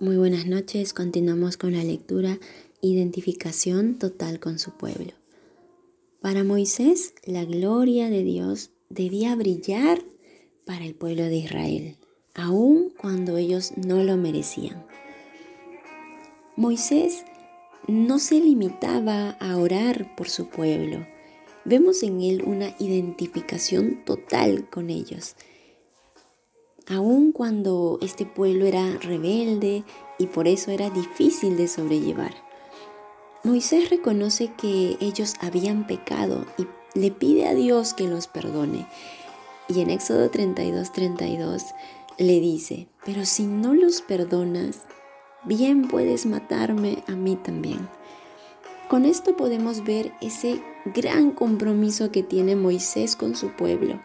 Muy buenas noches, continuamos con la lectura Identificación total con su pueblo. Para Moisés, la gloria de Dios debía brillar para el pueblo de Israel, aun cuando ellos no lo merecían. Moisés no se limitaba a orar por su pueblo. Vemos en él una identificación total con ellos aun cuando este pueblo era rebelde y por eso era difícil de sobrellevar. Moisés reconoce que ellos habían pecado y le pide a Dios que los perdone. Y en Éxodo 32, 32 le dice, pero si no los perdonas, bien puedes matarme a mí también. Con esto podemos ver ese gran compromiso que tiene Moisés con su pueblo.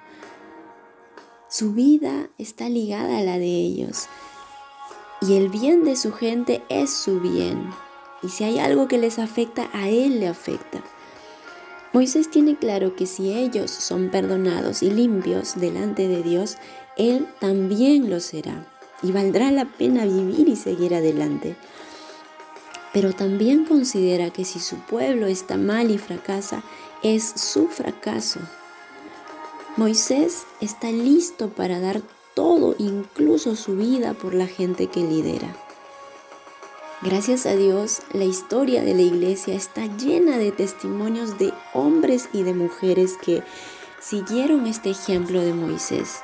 Su vida está ligada a la de ellos. Y el bien de su gente es su bien. Y si hay algo que les afecta, a Él le afecta. Moisés tiene claro que si ellos son perdonados y limpios delante de Dios, Él también lo será. Y valdrá la pena vivir y seguir adelante. Pero también considera que si su pueblo está mal y fracasa, es su fracaso Moisés está listo para dar todo, incluso su vida, por la gente que lidera. Gracias a Dios, la historia de la iglesia está llena de testimonios de hombres y de mujeres que siguieron este ejemplo de Moisés.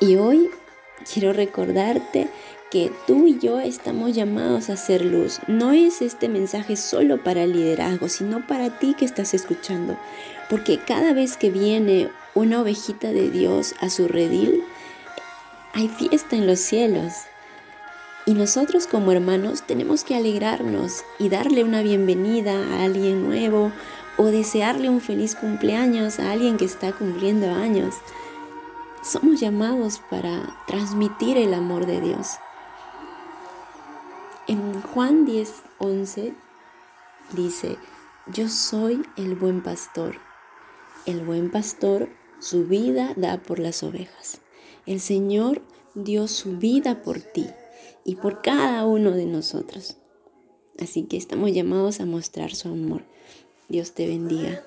Y hoy quiero recordarte que tú y yo estamos llamados a ser luz. No es este mensaje solo para el liderazgo, sino para ti que estás escuchando. Porque cada vez que viene una ovejita de Dios a su redil, hay fiesta en los cielos. Y nosotros como hermanos tenemos que alegrarnos y darle una bienvenida a alguien nuevo o desearle un feliz cumpleaños a alguien que está cumpliendo años. Somos llamados para transmitir el amor de Dios. En Juan 10, 11 dice, yo soy el buen pastor. El buen pastor su vida da por las ovejas. El Señor dio su vida por ti y por cada uno de nosotros. Así que estamos llamados a mostrar su amor. Dios te bendiga.